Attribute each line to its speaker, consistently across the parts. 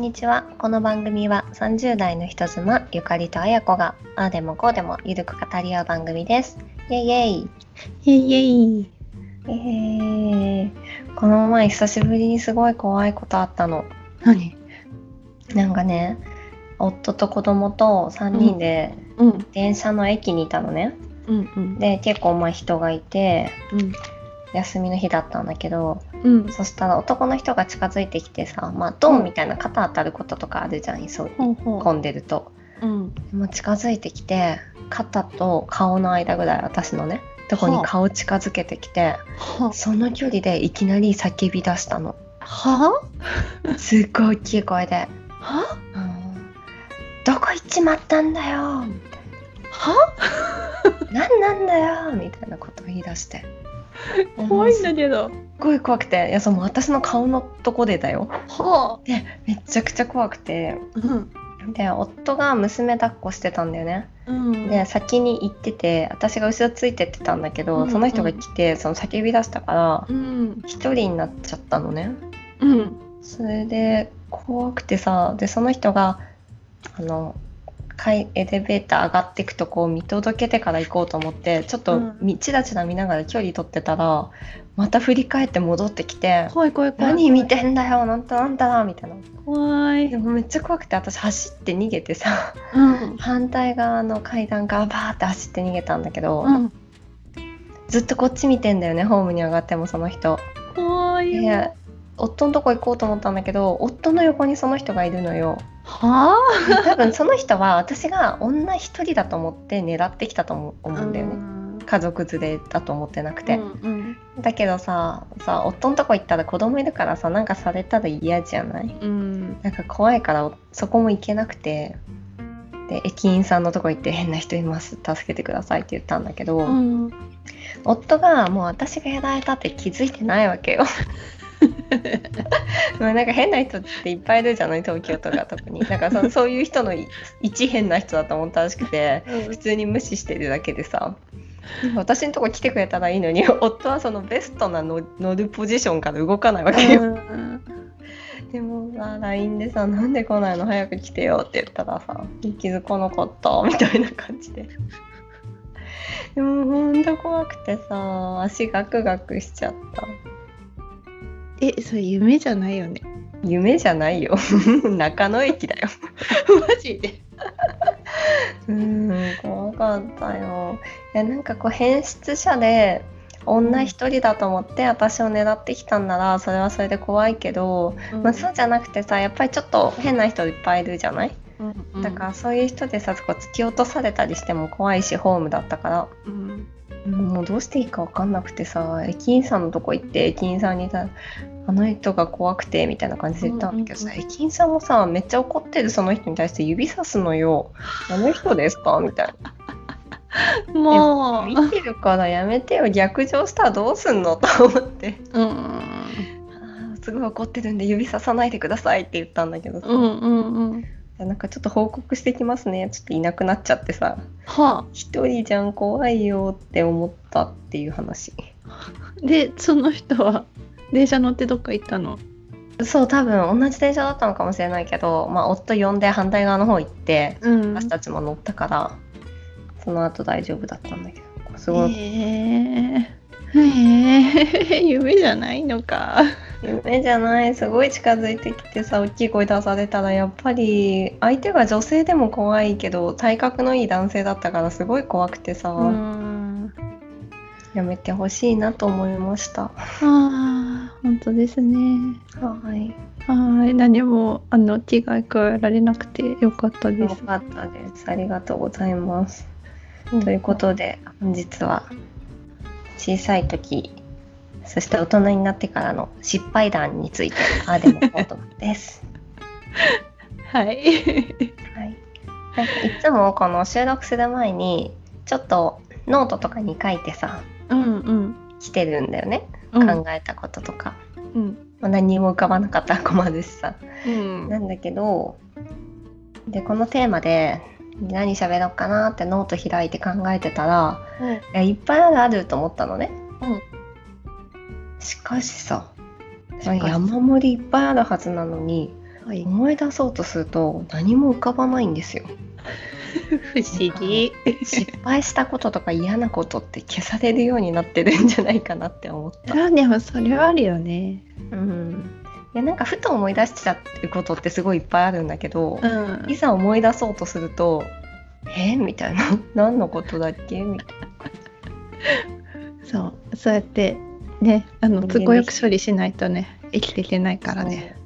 Speaker 1: んにちは。この番組は30代の人妻、ゆかりとあやこが、ああでもこうでもゆるく語り合う番組です。イェイイェイ。
Speaker 2: イェイイェイ。
Speaker 1: えー、この前久しぶりにすごい怖いことあったの。
Speaker 2: 何？
Speaker 1: なんかね、夫と子供と3人で
Speaker 2: うん
Speaker 1: 電車の駅にいたのね。
Speaker 2: うんうん
Speaker 1: で、結構まあ人がいて、
Speaker 2: うん
Speaker 1: 休みの日だったんだけど、
Speaker 2: うん。
Speaker 1: そしたら男の人が近づいてきてさ、まあドンみたいな肩当たることとかあるじゃん、そう
Speaker 2: ほうほ
Speaker 1: 混んでると。
Speaker 2: うう。ん
Speaker 1: もう近づいてきて肩と顔の間ぐらい私のねとこに
Speaker 2: はあ
Speaker 1: 顔近づけてきて
Speaker 2: は
Speaker 1: その距離でいきなり叫び出したの。
Speaker 2: は
Speaker 1: すっごい大きい声で。
Speaker 2: は「
Speaker 1: うんどこ行っちまったんだよ」みたい
Speaker 2: は
Speaker 1: な「何なんだよ」みたいなことを言い出して
Speaker 2: 怖いんだけど。
Speaker 1: ごい怖くて。いやその私の顔のとこでだよ。
Speaker 2: は
Speaker 1: でめっちゃくちゃ怖くて。
Speaker 2: うん。
Speaker 1: で夫が娘抱っこしてたんだよね。
Speaker 2: うん。
Speaker 1: で先に行ってて私が後ろついてってたんだけど、
Speaker 2: うん。
Speaker 1: その人が来てその叫び出したから
Speaker 2: うん。
Speaker 1: 一人になっちゃったのね。
Speaker 2: うん。
Speaker 1: それで怖くてさでその人があの階エレベーター上がっていくとこを見届けてから行こうと思ってちょっと
Speaker 2: うん。
Speaker 1: みチラチラ見ながら距離取ってたらまた振り返って戻ってきて「
Speaker 2: 怖い怖い怖い
Speaker 1: 何見てんだよなんだなんだ」みたいな。
Speaker 2: 怖い。
Speaker 1: でもめっちゃ怖くて私走って逃げてさ
Speaker 2: うん。
Speaker 1: 反対側の階段からバーって走って逃げたんだけど、
Speaker 2: うん。
Speaker 1: ずっとこっち見てんだよねホームに上がってもその人。
Speaker 2: 怖い。よ
Speaker 1: で夫のとこ行こうと思ったんだけど夫の横にその人がいるのよ
Speaker 2: は
Speaker 1: で多分その人は私が女一人だと思って狙ってきたと思思うんだよね。家族連れだと思ってなくて、
Speaker 2: うん
Speaker 1: だけどささ夫のとこ行ったら子供いるからさなんかされたら嫌じゃない？
Speaker 2: うん。
Speaker 1: なんか怖いからそこも行けなくて。で駅員さんのとこ行って変な人います。助けてくださいって言ったんだけど、
Speaker 2: うん。
Speaker 1: 夫がもう私がやられたって気づいてないわけよ。まあなんか変な人っていっぱいいるじゃない東京とか特に。なんかそ そういう人のい一変な人だと思ったらしくて普通に無視してるだけでさ私のとこ来てくれたらいいのに 夫はそのベストなの乗るポジションから動かないわけよ。
Speaker 2: うん
Speaker 1: でもさ LINE でさ「なんで来ないの？早く来てよ」って言ったらさ「気づかなかった」みたいな感じで。でもほんと怖くてさ足ガクガクしちゃった。
Speaker 2: えそれ夢じゃないよね。
Speaker 1: 夢じゃないよ。中野駅だよ。
Speaker 2: マジで？
Speaker 1: うん怖かったよ。いやなんかこう変質者で女一人だと思って私を狙ってきたんならそれはそれで怖いけど、まあ、そうじゃなくてさやっぱりちょっと変な人いっぱいいるじゃない？
Speaker 2: うん。
Speaker 1: だからそういう人でさこう突き落とされたりしても怖いしホームだったから。
Speaker 2: うん
Speaker 1: もうどうしていいか分かんなくてさ駅員さんのとこ行って駅員さんにさ「あの人が怖くて」みたいな感じで言ったんだけどさ、
Speaker 2: うんうん
Speaker 1: 駅員さんもさめっちゃ怒ってるその人に対して指さすのよ「あの人ですか?」みたいな。
Speaker 2: もう。
Speaker 1: 見てるからやめてよ逆上したらどうすんのと思って。
Speaker 2: うん
Speaker 1: すごい怒ってるんで指ささないでくださいって言ったんだけどさ、
Speaker 2: うんうんうん
Speaker 1: なんかちょっと報告してきますね。ちょっといなくなっちゃってさ。
Speaker 2: は
Speaker 1: 一人じゃん怖いよって思ったっていう話。
Speaker 2: あでその人は電車乗ってどっか行ったの？
Speaker 1: そう多分同じ電車だったのかもしれないけど、まあ、夫呼んで反対側の方行って
Speaker 2: うん。
Speaker 1: 私たちも乗ったからその後大丈夫だったんだけど。すごい、
Speaker 2: へえ。へえ。夢じゃないのか
Speaker 1: 夢じゃない。すごい近づいてきてさ大きい声出されたらやっぱり相手が女性でも怖いけど体格のいい男性だったからすごい怖くてさ、
Speaker 2: うん。
Speaker 1: やめてほしいなと思いました。
Speaker 2: ああ本当ですね。
Speaker 1: はい。
Speaker 2: はい。何もあの危害加えられなくてよかったです。
Speaker 1: よかったです。ありがとうございます。ということで本日は小さい時そして大人になってからの失敗談についてああでもこうとです。
Speaker 2: はい。
Speaker 1: はい、なんかいつもこの収録する前にちょっとノートとかに書いてさ
Speaker 2: うんうん。
Speaker 1: 来てるんだよね、
Speaker 2: うん。
Speaker 1: 考えたこととか、
Speaker 2: うん。
Speaker 1: まあ、何にも浮かばなかったら困るしさ。
Speaker 2: うん。
Speaker 1: なんだけどでこのテーマで何喋ろうかなってノート開いて考えてたらいやいっぱいあるあると思ったのね。
Speaker 2: うん
Speaker 1: しかしさ山盛りいっぱいあるはずなのに
Speaker 2: はい、
Speaker 1: 思い出そうとすると何も浮かばないんですよ。
Speaker 2: 不思議。
Speaker 1: 失敗したこととか嫌なことって消されるようになってるんじゃないかなって思った。
Speaker 2: あでもそれはあるよね。
Speaker 1: うん、いやなんかふと思い出しちゃうことってすごいいっぱいあるんだけど、
Speaker 2: うん
Speaker 1: いざ思い出そうとすると「え？みたいな「何のことだっけ?」みたい
Speaker 2: そうそうやってねあの都合よく処理しないとね生きていけないから
Speaker 1: な。
Speaker 2: ね。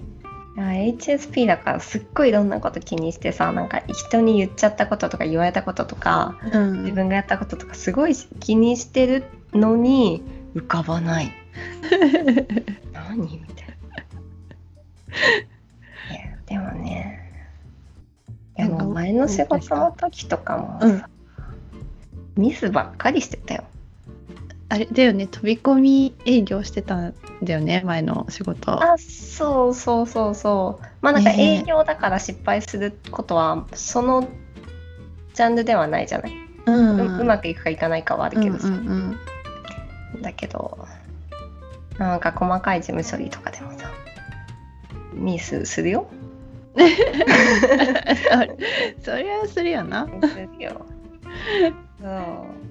Speaker 1: HSP だからすっごいいろんなこと気にしてさなんか人に言っちゃったこととか言われたこととか
Speaker 2: うん。
Speaker 1: 自分がやったこととかすごい気にしてるのに浮かばない。何？みたいな。いやでもね。いやもう前の仕事の時とかもさ、
Speaker 2: うん。
Speaker 1: ミスばっかりしてたよ
Speaker 2: あれだよね。飛び込み営業してたんだよね。前の仕事。
Speaker 1: あそうそうそうそう。まあなんか営業だから失敗することはそのジャンルではないじゃない、
Speaker 2: う
Speaker 1: うん。うまくいくかいかないかはあるけどさ、
Speaker 2: うんうんうん。
Speaker 1: だけどなんか細かい事務処理とかでもさ ミスするよ。
Speaker 2: そそりゃするよな。
Speaker 1: するよ。そう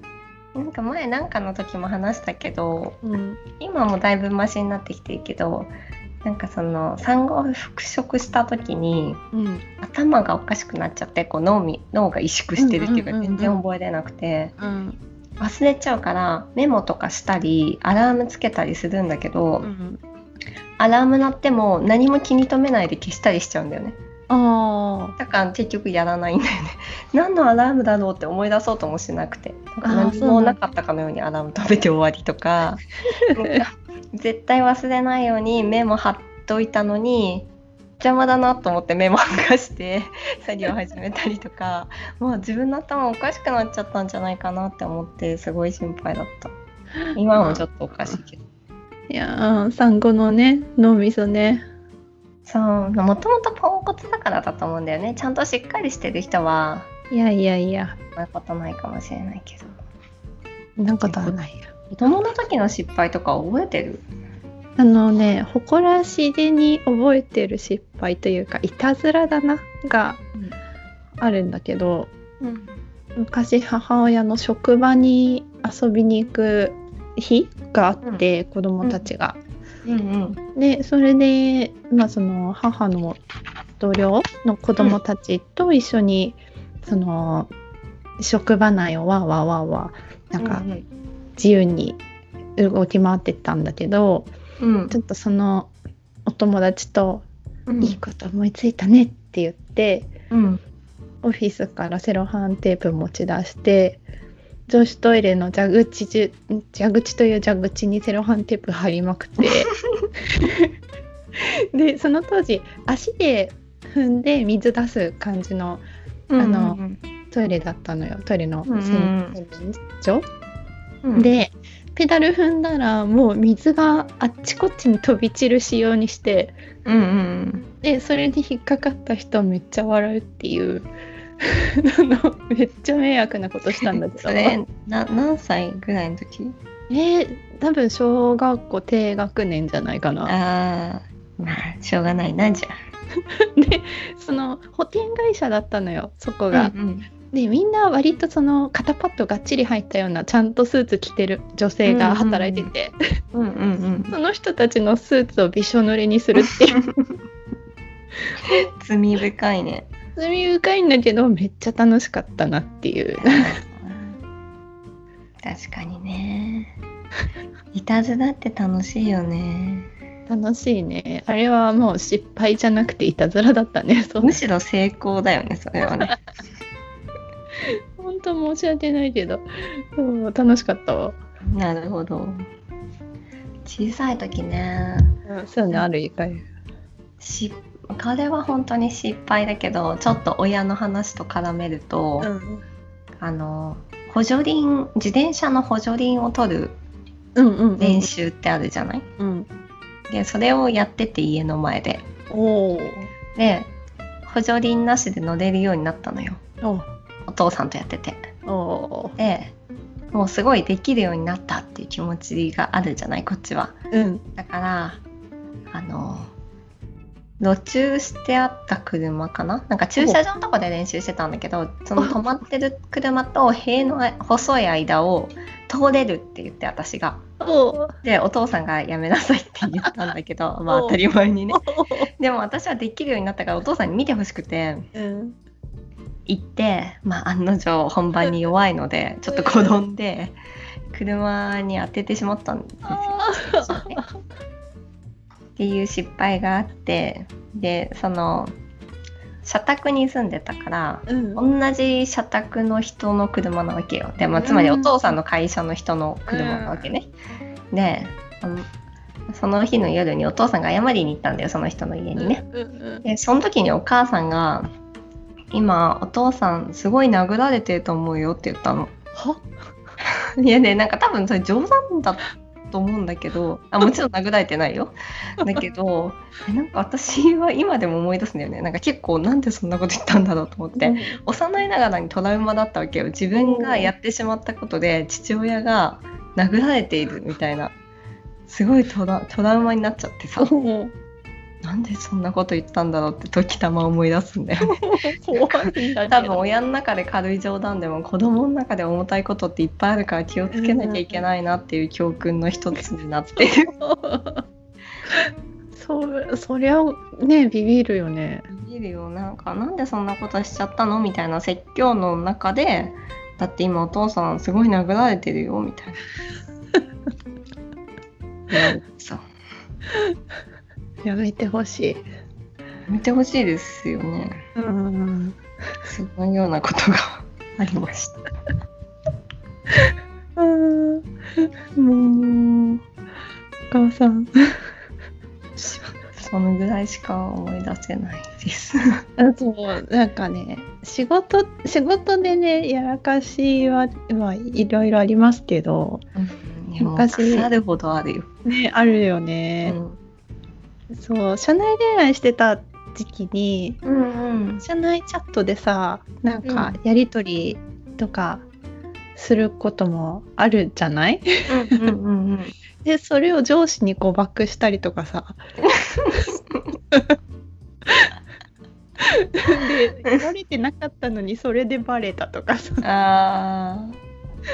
Speaker 1: なんか前なんかの時も話したけど
Speaker 2: うん。
Speaker 1: 今もだいぶマシになってきてるけどなんかその産後復職した時に
Speaker 2: うん。
Speaker 1: 頭がおかしくなっちゃってこう脳み脳が萎縮してるっていうか全然覚えれなくて
Speaker 2: うん。
Speaker 1: 忘れちゃうからメモとかしたりアラームつけたりするんだけど、
Speaker 2: うん。
Speaker 1: アラーム鳴っても何も気に留めないで消したりしちゃうんだよね
Speaker 2: あ
Speaker 1: だから結局やらないんだよね。何のアラームだろうって思い出そうともしなくて。なんか何もなかったかのようにアラーム止めて終わりとか。絶対忘れないようにメモ貼っといたのに邪魔だなと思ってメモ剥がして 作業始めたりとか。もう自分の頭おかしくなっちゃったんじゃないかなって思ってすごい心配だった。今もちょっとおかしいけど。
Speaker 2: あいやー産後のね脳みそね。
Speaker 1: そうもともとポンコツだからだと思うんだよね。ちゃんとしっかりしてる人はい
Speaker 2: やいやいや。
Speaker 1: そんなことないかもしれないけど。
Speaker 2: そんなことはないよ。
Speaker 1: 子供の時の失敗とか覚えてる？
Speaker 2: あのね誇らしげに覚えてる失敗というかいたずらだながあるんだけど
Speaker 1: うん。
Speaker 2: 昔母親の職場に遊びに行く日があって、子供たちが。
Speaker 1: うん
Speaker 2: でそれで、まあ、その母の同僚の子供たちと一緒に、その職場内をわーわーわーわーなんか自由に動き回ってったんだけど、
Speaker 1: うん。
Speaker 2: ちょっとそのお友達と
Speaker 1: うん。
Speaker 2: いいこと思いついたねって言って、
Speaker 1: うん。
Speaker 2: オフィスからセロハンテープ持ち出して女子トイレの蛇口じゅ蛇口という蛇口にセロハンテープ貼りまくって。でその当時足で踏んで水出す感じの
Speaker 1: うん
Speaker 2: あの
Speaker 1: うん。
Speaker 2: トイレだったのよ。トイレの
Speaker 1: うんうん
Speaker 2: 洗面所、
Speaker 1: うん。
Speaker 2: でペダル踏んだらもう水があっちこっちに飛び散る仕様にして。
Speaker 1: うんうん
Speaker 2: でそれに引っかかった人はめっちゃ笑うっていうめっちゃ迷惑なことしたんだけど。
Speaker 1: それな何歳ぐらいの時？
Speaker 2: えー多分小学校低学年じゃないかな。
Speaker 1: ああまあしょうがないなじゃ
Speaker 2: でその保険会社だったのよそこ
Speaker 1: あ
Speaker 2: が。
Speaker 1: うん
Speaker 2: でみんな割とその肩パッドがっちり入ったようなちゃんとスーツ着てる女性が働いてて、
Speaker 1: うんうんうん。
Speaker 2: その人たちのスーツをびしょ濡れにするっていう。
Speaker 1: 罪深いね
Speaker 2: 罪深いんだけどめっちゃ楽しかったなっていう。
Speaker 1: 確かにね。いたずらって楽しいよね。
Speaker 2: 楽しいね。あれはもう失敗じゃなくていたずらだったね
Speaker 1: むしろ成功だよねそれはね。
Speaker 2: 本当申し訳ないけど。そう楽しかったわ、
Speaker 1: なるほど。小さい時ね。
Speaker 2: そういうのある以外。
Speaker 1: しこれは本当に失敗だけどちょっと親の話と絡めると、
Speaker 2: うん
Speaker 1: あの補助輪自転車の補助輪を取る練習ってあるじゃない、
Speaker 2: うん
Speaker 1: でそれをやってて家の前で。で補助輪なしで乗れるようになったのよ。
Speaker 2: お
Speaker 1: お父さんとやってて。でもうすごいできるようになったっていう気持ちがあるじゃない？こっちは。
Speaker 2: うん。
Speaker 1: だからあの路駐してあった車かな？なんか駐車場のとこで練習してたんだけどその止まってる車と塀の細い間を通れるって言って私が。でお父さんがやめなさいって言ったんだけど まあ当たり前にね。でも私はできるようになったからお父さんに見てほしくて、うん、行ってまあ案の定本番に弱いのでちょっと転んで車に当ててしまったんですよ。っていう失敗があってでその社宅に住んでたから、うん、同じ社宅の人の車なわけよ。で、まあ、つまりお父さんの会社の人の車なわけね、うん、でその日の夜にお父さんが謝りに行ったんだよその人の家にね、でその時にお母さんが「今お父さんすごい殴られてると思うよ」って言ったの。いやねなんか多分それ冗談だと思うんだけどあもちろん殴られてないよ。だけどなんか私は今でも思い出すんだよね。なんか結構なんでそんなこと言ったんだろうと思って、うん、幼いながらにトラウマだったわけよ。自分がやってしまったことで父親が殴られているみたいなすごいトラトラウマになっちゃってさ、なんでそんなこと言ったんだろうって時たま思い出す んだよね多分親の中で軽い冗談でも子供の中で重たいことっていっぱいあるから気をつけなきゃいけないなっていう教訓の一つになってる。
Speaker 2: そそりゃねビビるよね。
Speaker 1: ビビるよなんかなんでそんなことしちゃったのみたいな説教の中でだって今お父さんすごい殴られてるよみたいな。そう
Speaker 2: やめてほしい。や
Speaker 1: めてほしいですよね。うん。そのようなことがありました。
Speaker 2: うん。もう、お母さん。
Speaker 1: そのぐらいしか思い出せないです。
Speaker 2: あそうなんかね仕事仕事でねやらかしは、まあ、いろいろありますけど、
Speaker 1: うん、やらかしあるほどあるよ。
Speaker 2: ねあるよね。うんそう社内恋愛してた時期に、うんうん、社内チャットでさなんかやり取りとかすることもあるじゃない、うんうんうんうん、でそれを上司に誤爆したりとかさ。で言われてなかったのにそれでバレたとかさ。
Speaker 1: あ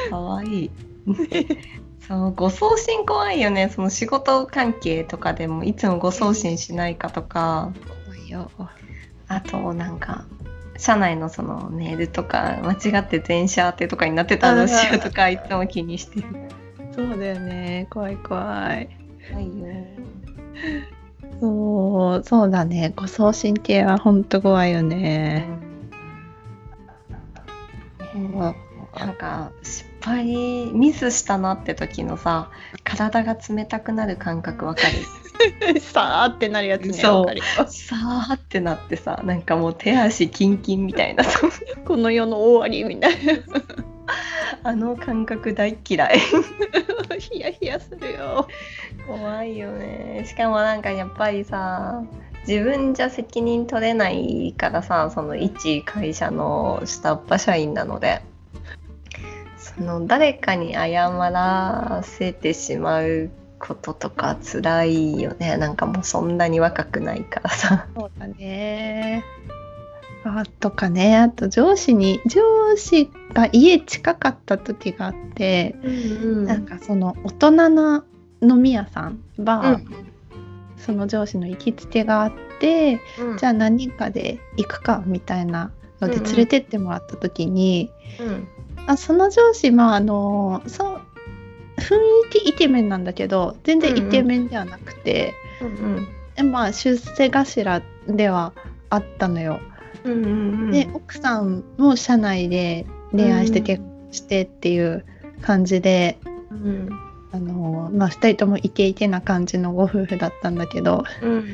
Speaker 1: ーかわいい そう誤送信怖いよね。その仕事関係とかでもいつも誤送信しないかとか。怖いよ。あとなんか社内のそのメールとか間違って全社当てとかになってたらどうしようとかいつも気にしてる。
Speaker 2: そうだよね。怖い怖い。怖いよ。そうそうだね。誤送信系はほんと怖いよね、
Speaker 1: うん、なんかぱいミスしたなって時のさ体が冷たくなる感覚わか
Speaker 2: る？さーってなるやつね
Speaker 1: そう。さーってなってさなんかもう手足キンキンみたいな。
Speaker 2: この世の終わりみたいな。
Speaker 1: あの感覚大嫌い。
Speaker 2: ヒヤヒヤするよ。
Speaker 1: 怖いよね。しかもなんかやっぱりさ自分じゃ責任取れないからさその一会社の下っ端社員なので。その誰かに謝らせてしまうこととか辛いよね。なんかもうそんなに若くないからさ。
Speaker 2: そうだね。あとかね。あと上司に上司が家近かった時があって、うんうん、なんかその大人の飲み屋さんバー、うん、その上司の行きつけがあって、うん、じゃあ何人かで行くかみたいなので連れてってもらった時に、うんうん、あその上司まああのそう雰囲気イケメンなんだけど全然イケメンではなくて、うんうんでまあ出世頭ではあったのよ。うんうんうん、で奥さんも社内で恋愛して結婚してっていう感じで、うん、あのまあ、2人ともイケイケな感じのご夫婦だったんだけど、うん、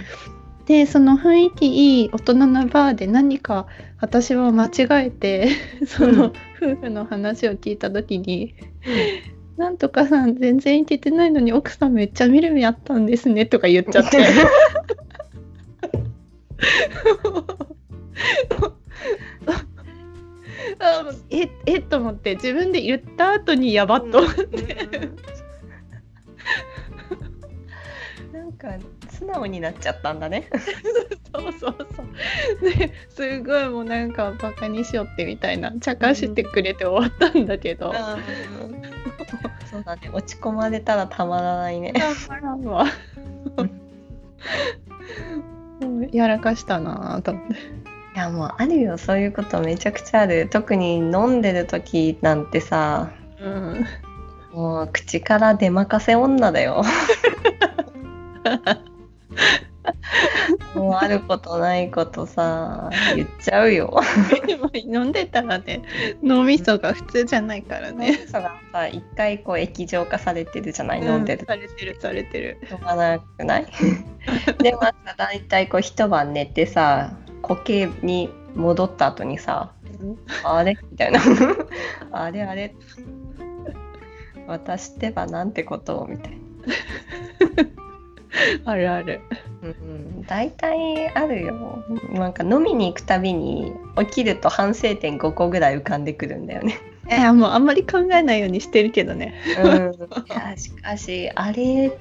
Speaker 2: でその雰囲気いい大人のバーで何か私は間違えてその夫婦の話を聞いた時に「うん、なんとかさん全然いけてないのに奥さんめっちゃ見る目あったんですね」とか言っちゃって。あ ええと思って自分で言った後にやばっと思って。
Speaker 1: なんか素直になっちゃったんだね。
Speaker 2: そうそうそう。ですごいもうなんかバカにしよってみたいな茶化してくれて終わったんだけど。
Speaker 1: そうだね落ち込まれたらたまらないね。
Speaker 2: たまらんわ。やらかしたなと思って。
Speaker 1: いやもうあるよそういうことめちゃくちゃある特に飲んでる時なんてさ、
Speaker 2: うん、
Speaker 1: もう口から出まかせ女だよ もうあることないことさ言っちゃうよ。
Speaker 2: でも飲んでたらね脳みそが普通じゃないからね。
Speaker 1: そがさ一回こう液状化されてるじゃない？飲んでる。
Speaker 2: されてるされてる。
Speaker 1: しょうがなくない？でもさ大体こう一晩寝てさ固形に戻った後にさあれ？みたいな。あれあれ？私ってばなんてことを？みたいな。
Speaker 2: あるある。
Speaker 1: うん、大体あるよなんか飲みに行くたびに起きると反省点5個ぐらい浮かんでくるんだよね。
Speaker 2: いやもうあんまり考えないようにしてるけどね。
Speaker 1: うん、いやしかしあれ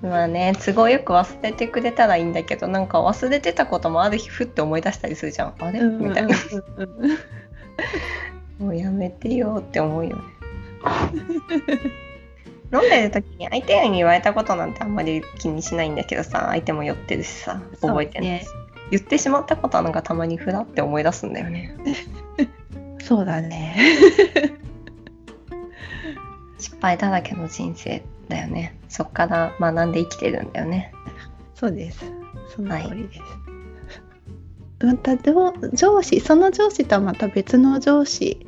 Speaker 1: まあね都合よく忘れてくれたらいいんだけどなんか忘れてたこともある日ふって思い出したりするじゃんあれ？みたいなもうやめてよって思うよね。飲んでる時に相手に言われたことなんてあんまり気にしないんだけどさ相手も酔ってるしさ覚えてないし、言ってしまったことはなんかたまにふらって思い出すんだよね。
Speaker 2: そうだね。
Speaker 1: 失敗だらけの人生だよね。そっから学んで生きてるんだよね。
Speaker 2: そうです。その通りです。また上上司その上司とはまた別の上司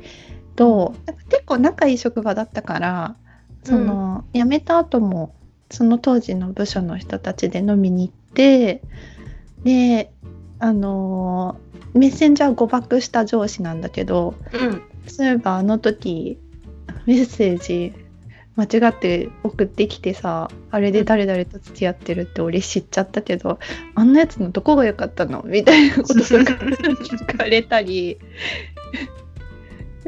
Speaker 2: と結構仲いい職場だったからその、辞めた後もその当時の部署の人たちで飲みに行ってであのメッセンジャー誤爆した上司なんだけど
Speaker 1: うん。
Speaker 2: そういえばあの時メッセージ間違って送ってきてさあれで誰々と付き合ってるって俺知っちゃったけどあんなやつのどこが良かったの？みたいなこととか 聞かれたり。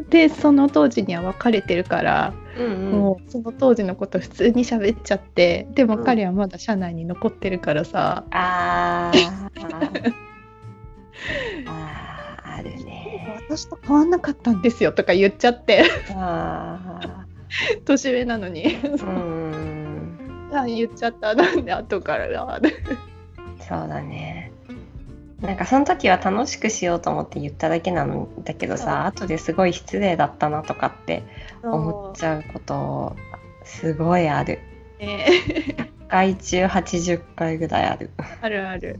Speaker 2: でその当時には別れてるから、
Speaker 1: うんうん。
Speaker 2: もうその当時のこと普通に喋っちゃってでも
Speaker 1: うん
Speaker 2: 彼はまだ社内に残ってるからさ、
Speaker 1: あー あーあるね。
Speaker 2: 私と変わんなかったんですよとか言っちゃって
Speaker 1: あ
Speaker 2: 年上なのに
Speaker 1: ーうん。
Speaker 2: あ言っちゃったなんで後からだ
Speaker 1: そうだね。なんかその時は楽しくしようと思って言っただけなんだけどさ後ですごい失礼だったなとかって思っちゃうことすごいある。
Speaker 2: ね。
Speaker 1: 1回中80回ぐらいある。
Speaker 2: あるある。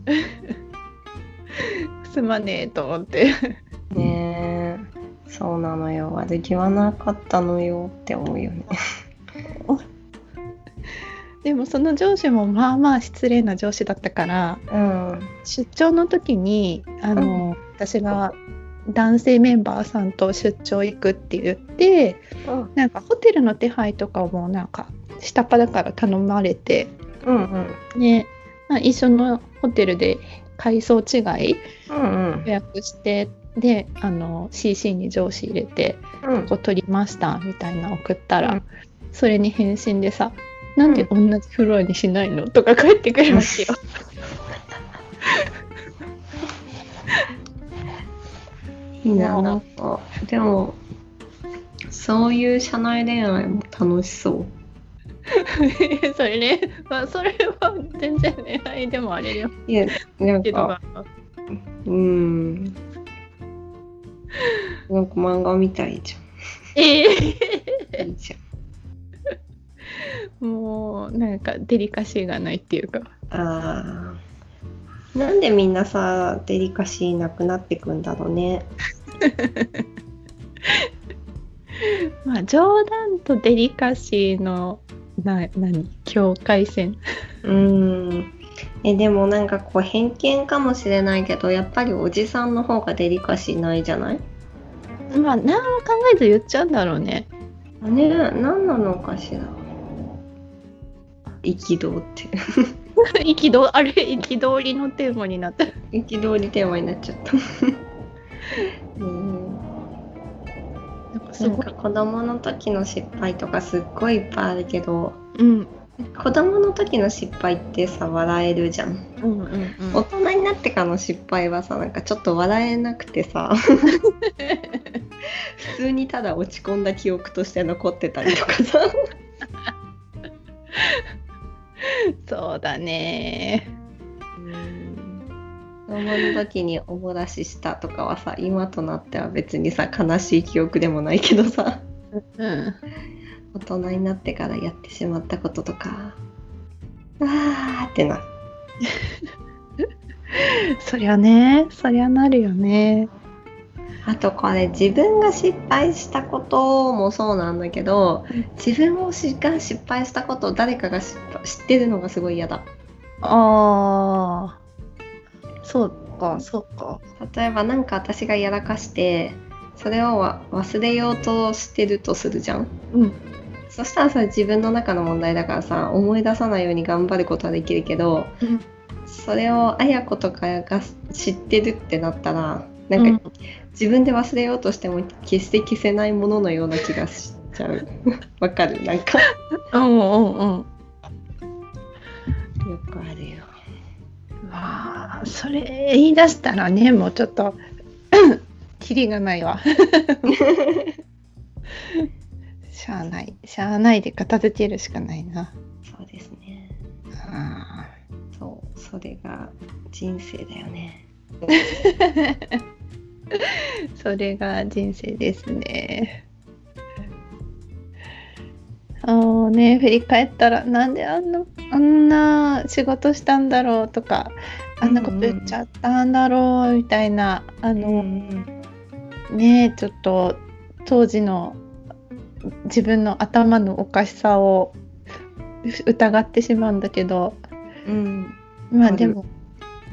Speaker 2: すまねえと思って。
Speaker 1: ねえ。そうなのよ。悪気はなかったのよって思うよね。
Speaker 2: でもその上司もまあまあ失礼な上司だったから
Speaker 1: うん
Speaker 2: 出張の時にあの、私が男性メンバーさんと出張行くって言って
Speaker 1: うん。
Speaker 2: なんかホテルの手配とかもなんか下っ端だから頼まれて
Speaker 1: うん
Speaker 2: ね、まあ、一緒のホテルで階層違い
Speaker 1: うんうん。
Speaker 2: 予約してであの CC に上司入れて
Speaker 1: うん。
Speaker 2: ここ取りましたみたいな送ったら、
Speaker 1: うん。
Speaker 2: それに返信でさ「なんで同じフロアにしないの?」とか返ってくるわけよ。
Speaker 1: いいななんかでもそういう社内恋愛も楽しそう。
Speaker 2: それね、まあ、それは全然恋愛でもあれよ
Speaker 1: いやなんかうんなんか漫画みたいじ
Speaker 2: え
Speaker 1: ゃん。いいじ
Speaker 2: ーもうなんかデリカシーがないっていうか
Speaker 1: あ。なんでみんなさデリカシーなくなってくんだろうね。
Speaker 2: まあ冗談とデリカシーのな何境界線
Speaker 1: うん。えでもなんかこう偏見かもしれないけどやっぱりおじさんの方がデリカシーないじゃない？
Speaker 2: まあ何も考えず言っちゃうんだろうね
Speaker 1: ね何なのかしら憤って。
Speaker 2: 憤あれ憤りのテーマになった。
Speaker 1: 憤りテーマになっちゃった。うん。
Speaker 2: なんかすごい。
Speaker 1: 子供の時の失敗とかすっごいいっぱいあるけど
Speaker 2: うん。
Speaker 1: 子供の時の失敗ってさ笑えるじゃん。
Speaker 2: うんうんうん。
Speaker 1: 大人になってからの失敗はさなんかちょっと笑えなくてさ 普通にただ落ち込んだ記憶として残ってたりとかさ
Speaker 2: そうだね。
Speaker 1: 子供の時におもらししたとかはさ今となっては別にさ悲しい記憶でもないけどさ
Speaker 2: うん。
Speaker 1: 大人になってからやってしまったこととかあーってな
Speaker 2: そりゃね、そりゃなるよね。
Speaker 1: あとこれ自分が失敗したこともそうなんだけど自分が失敗したことを誰かが知ってるのがすごい嫌だ
Speaker 2: ああ。そうか、そうか。
Speaker 1: 例えば何か私がやらかしてそれをわ忘れようとしてるとするじゃん
Speaker 2: うん。
Speaker 1: そしたらそれ自分の中の問題だからさ思い出さないように頑張ることはできるけど
Speaker 2: うん
Speaker 1: それを綾子とかが知ってるってなったらなんか、自分で忘れようとしても決して消せないもののような気がしちゃう わかる？なんか
Speaker 2: うんうんうん。
Speaker 1: よくあるよ
Speaker 2: わあ、それ言い出したらね、もうちょっと、キリがないわ。しゃあない。しゃあないで片付けるしかないな。
Speaker 1: そうですね
Speaker 2: あ
Speaker 1: そうそれが人生だよね
Speaker 2: ー それが人生ですね。あのね、振り返ったら、なんであんな、あんな仕事したんだろうとか、あんなこと言っちゃったんだろうみたいな、あの、ねちょっと当時の自分の頭のおかしさを疑ってしまうんだけど
Speaker 1: うん。
Speaker 2: まあでも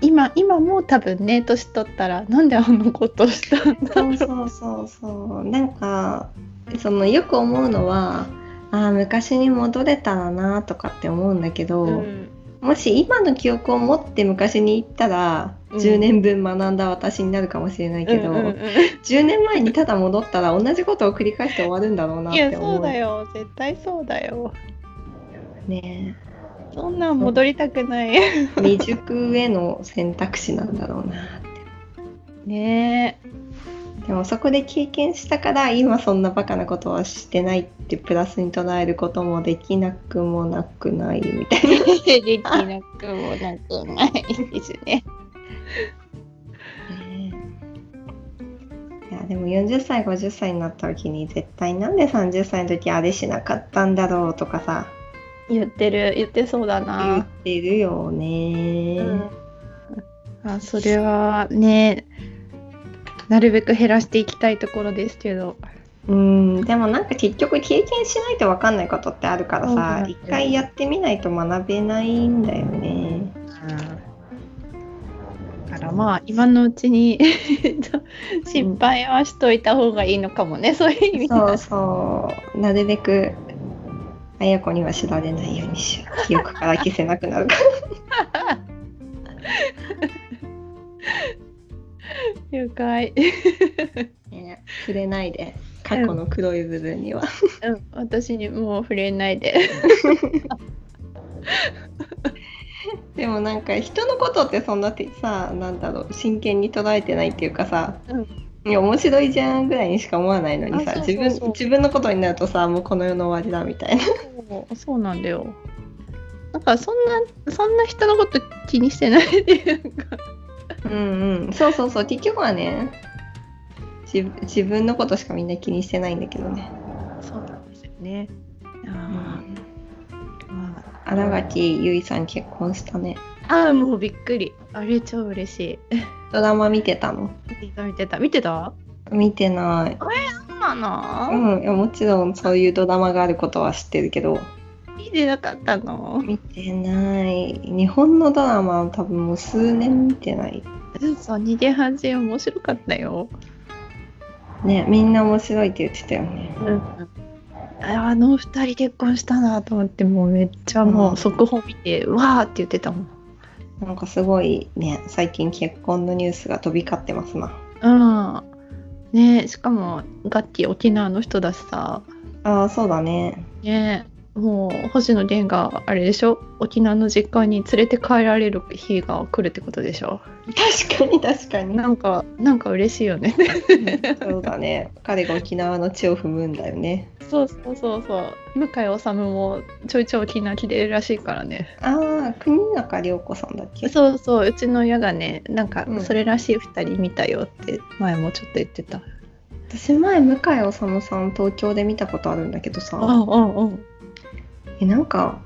Speaker 2: 今今もう多分ね年取ったらなんであのことしたんだろ
Speaker 1: そううそうそうそう。なんかそのよく思うのはあー昔に戻れたらなとかって思うんだけど、
Speaker 2: うん。
Speaker 1: もし今の記憶を持って昔に行ったら、
Speaker 2: うん。
Speaker 1: 10年分学んだ私になるかもしれないけど、
Speaker 2: うんうんうん
Speaker 1: 10年前にただ戻ったら同じことを繰り返して終わるんだろうなっ
Speaker 2: いや
Speaker 1: て思う。
Speaker 2: そうだよ。絶対そうだよ。
Speaker 1: ね
Speaker 2: そんなん戻りたくない。
Speaker 1: 未熟への選択肢なんだろうなって。
Speaker 2: ね
Speaker 1: でもそこで経験したから今そんなバカなことはしてないってプラスに捉えることもできなくもなくないみたいな。
Speaker 2: え できなくもなくないですね。
Speaker 1: いやでも40歳50歳になった時に絶対なんで30歳の時あれしなかったんだろうとかさ
Speaker 2: 言ってる言ってそうだ
Speaker 1: 言
Speaker 2: な
Speaker 1: ってるよね、
Speaker 2: うん。あそれはねなるべく減らしていきたいところですけど。
Speaker 1: うん。でもなんか結局経験しないと分かんないことってあるからさ一回やってみないと学べないんだよね。
Speaker 2: だからまあ今のうちに 失敗はしといた方がいいのかもねそういう意味で
Speaker 1: そうそう。なるべく綾子には知られないようにしよう。記憶から消せなくなるから。
Speaker 2: 了解、
Speaker 1: ね、触れないで。過去の黒い部分には。
Speaker 2: うん、私にもう触れないで。
Speaker 1: でもなんか人のことってそんなてさなんだろう。真剣に捉えてないっていうかさ、
Speaker 2: うん
Speaker 1: いや面白いじゃんぐらいにしか思わないのにさ自分自分のことになるとさもうこの世の終わりだみたいな。
Speaker 2: そうそうなんだよ。なんかそんなそんな人のこと気にしてないっていうか。
Speaker 1: うんうん。そうそうそう。結局はね自自分のことしかみんな気にしてないんだけどね。
Speaker 2: そうなんですよね。あー、まあ。
Speaker 1: 新垣結衣さん結婚したね。
Speaker 2: あーもうびっくり。あれ超嬉しい。
Speaker 1: ドラマ見てたの？
Speaker 2: 見てた見てた。見てた？
Speaker 1: 見てない。
Speaker 2: そうなの、
Speaker 1: うんいやもちろんそういうドラマがあることは知ってるけど。
Speaker 2: 見てなかったの？
Speaker 1: 見てない。日本のドラマは多分もう数年見てない。
Speaker 2: そう逃げ恥面白かったよ。
Speaker 1: ねみんな面白いって言ってたよね。
Speaker 2: うん。あの二人結婚したなと思ってもうめっちゃもう速報見て、わーって言ってたもん
Speaker 1: なんかすごいね最近結婚のニュースが飛び交ってますな。
Speaker 2: うん。ねしかもガッキー沖縄の人だしさ。
Speaker 1: ああそうだね。
Speaker 2: ねもう星野源があれでしょ？沖縄の実家に連れて帰られる日が来るってことでしょ？
Speaker 1: 確かに確かに。
Speaker 2: なんかなんか嬉しいよね。
Speaker 1: そうだね。彼が沖縄の地を踏むんだよね。
Speaker 2: そうそうそうそう。向井治もちょいちょい沖縄来てるらしいからね。
Speaker 1: ああ国中涼子さんだっけ？
Speaker 2: そうそう。うちの親がねなんか
Speaker 1: うん。
Speaker 2: それらしい2人見たよって前もちょっと言ってた、
Speaker 1: 私前向井治さん東京で見たことあるんだけどさ。
Speaker 2: うんうんうん
Speaker 1: えなんか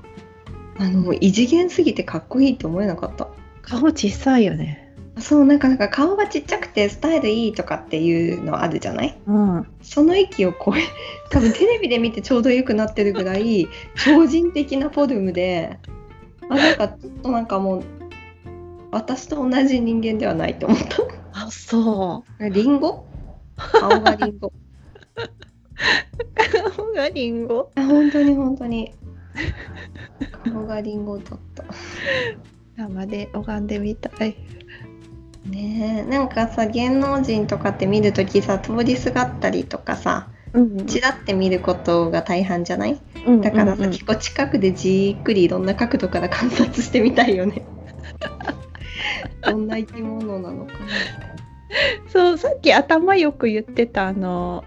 Speaker 1: あの異次元すぎてかっこいいって思えなかった。
Speaker 2: 顔小さいよね。
Speaker 1: そうなんかなんか顔がちっちゃくてスタイルいいとかっていうのあるじゃない？
Speaker 2: うん。
Speaker 1: その域を超え 多分テレビで見てちょうどよくなってるぐらい超人的なフォルムであなんかちょっとなんかもう私と同じ人間ではないと思っ
Speaker 2: あそう。
Speaker 1: たリンゴ？顔がリンゴ。
Speaker 2: 顔がリンゴ？
Speaker 1: あ本当に本当に顔がリンゴだった。
Speaker 2: 生で拝んでみたい。
Speaker 1: ねえ。なんかさ芸能人とかって見るときさ通りすがったりとかさ
Speaker 2: うん
Speaker 1: ちらって見ることが大半じゃない？
Speaker 2: うん
Speaker 1: だからさ、
Speaker 2: うんうん
Speaker 1: 結構近くでじっくりいろんな角度から観察してみたいよね。どんな生き物なのか。
Speaker 2: そうさっき頭よく言ってたあの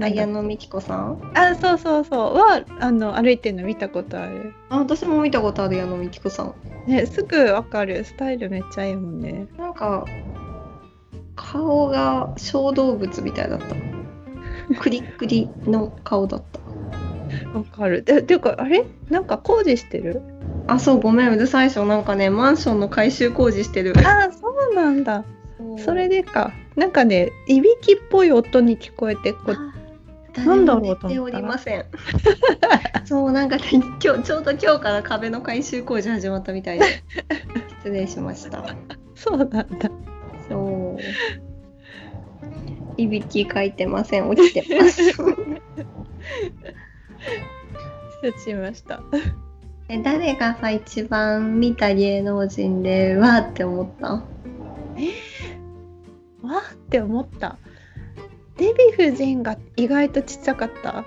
Speaker 1: 綾野美紀子さん？
Speaker 2: あそうそうそう。はあの歩いてるの見たことある。
Speaker 1: あ私も見たことある綾野美紀子さん。
Speaker 2: ねすぐわかる。スタイルめっちゃいいもんね。
Speaker 1: なんか顔が小動物みたいだった。クリックリの顔だった。
Speaker 2: わかる。でていうかあれ？なんか工事してる？
Speaker 1: あそうごめんうるさいでしょ。なんかねマンションの改修工事してる。
Speaker 2: あそうなんだ。それでか。なんかねいびきっぽい音に聞こえてこうなんだろうと思っ
Speaker 1: ておりません。そうなんかね今日ちょうど今日から壁の改修工事始まったみたいで。失礼しました。
Speaker 2: そうなんだ。
Speaker 1: そう。いびきかいてません。起きてます。
Speaker 2: 失礼しました。
Speaker 1: え誰がさ一番見た芸能人でわーって思った？
Speaker 2: わって思ったデヴィ夫人が意外とちっちゃかった？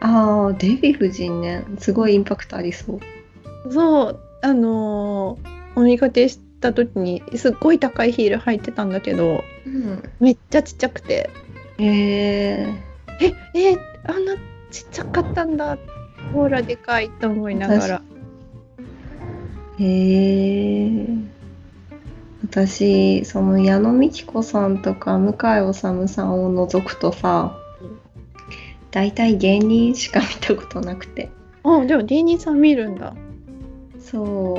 Speaker 1: あーデヴィ夫人ね。すごいインパクトありそう。
Speaker 2: そうあのーお見かけした時にすっごい高いヒール履いてたんだけど
Speaker 1: うん。
Speaker 2: めっちゃちっちゃくて。
Speaker 1: へえ
Speaker 2: ええあんなちっちゃかったんだ。ほらでかいと思いながら。
Speaker 1: へえ私その矢野美紀子さんとか向井治さんを除くとさ大体芸人しか見たことなくて。
Speaker 2: あでも芸人さん見るんだ。
Speaker 1: そう。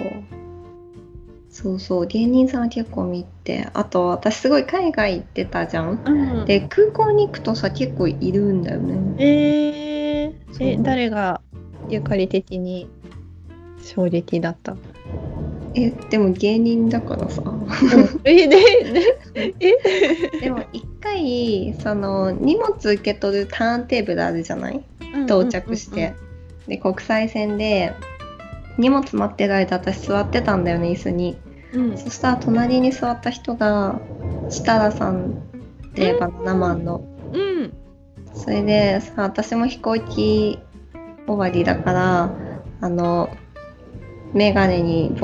Speaker 1: そうそう芸人さんは結構見て。あと私すごい海外行ってたじゃん。
Speaker 2: うん。
Speaker 1: で空港に行くとさ結構いるんだよね。
Speaker 2: えー、え誰がゆかり的に衝撃だった？
Speaker 1: えでも芸人だからさ。
Speaker 2: えででえ？
Speaker 1: でも一回その荷物受け取るターンテーブルあるじゃない？到着して、で国際線で荷物待ってる間私座ってたんだよね椅子に。
Speaker 2: うん。うん
Speaker 1: そしたら隣に座った人が設楽さんってバナナマンの。
Speaker 2: うん。
Speaker 1: それでさ私も飛行機終わりだからあのメガネに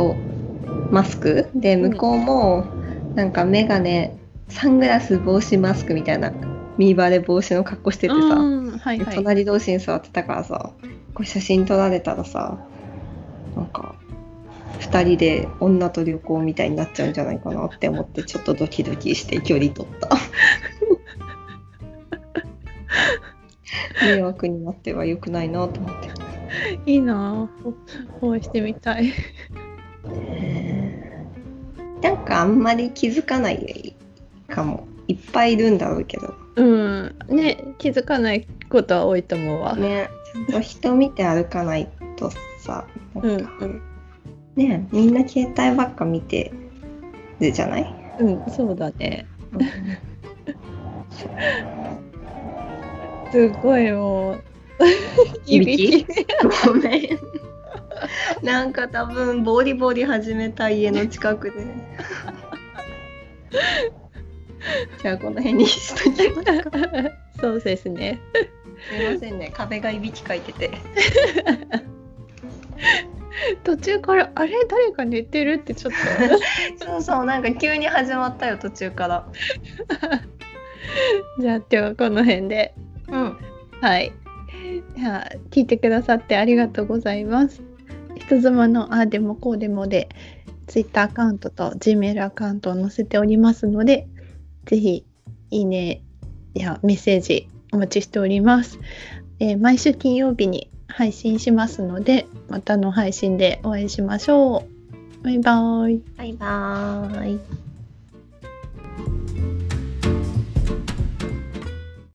Speaker 1: マスク？で向こうもなんかメガネサングラス帽子マスクみたいなミーバレ帽子の格好しててさ、
Speaker 2: うんはいはい。
Speaker 1: 隣同士に座ってたからさこう写真撮られたらさなんか2人で女と旅行みたいになっちゃうんじゃないかなって思ってちょっとドキドキして距離取った。迷惑になっては良くないなと思って。
Speaker 2: いいなぁ。応援してみたい
Speaker 1: なんかあんまり気づかないかも。いっぱいいるんだろうけど。
Speaker 2: うん。ね気づかないことは多いと思うわ、
Speaker 1: ねちゃんと人見て歩かないとさな
Speaker 2: うん
Speaker 1: んか、
Speaker 2: うん
Speaker 1: ねみんな携帯ばっか見てるじゃない？
Speaker 2: うんそうだね。すごいもう。
Speaker 1: いび き。ごめん。なんか多分ボリボリ始めた家の近くで。じゃあこの辺にしときますか。
Speaker 2: そうですね。
Speaker 1: すいませんね、壁がいびきかいてて。
Speaker 2: 途中からあれ？誰か寝てる？ってちょっ
Speaker 1: と。そうそうなんか急に始まったよ途中から。
Speaker 2: じゃあ今日はこの辺で。
Speaker 1: うん。
Speaker 2: はい。じゃあ聞いてくださってありがとうございます人妻のああでもこうでもで Twitter アカウントと Gmail アカウントを載せておりますのでぜひいいねやメッセージお待ちしております、えー、毎週金曜日に配信しますのでまたの配信でお会いしましょう。バイバイ。
Speaker 1: バイバイ。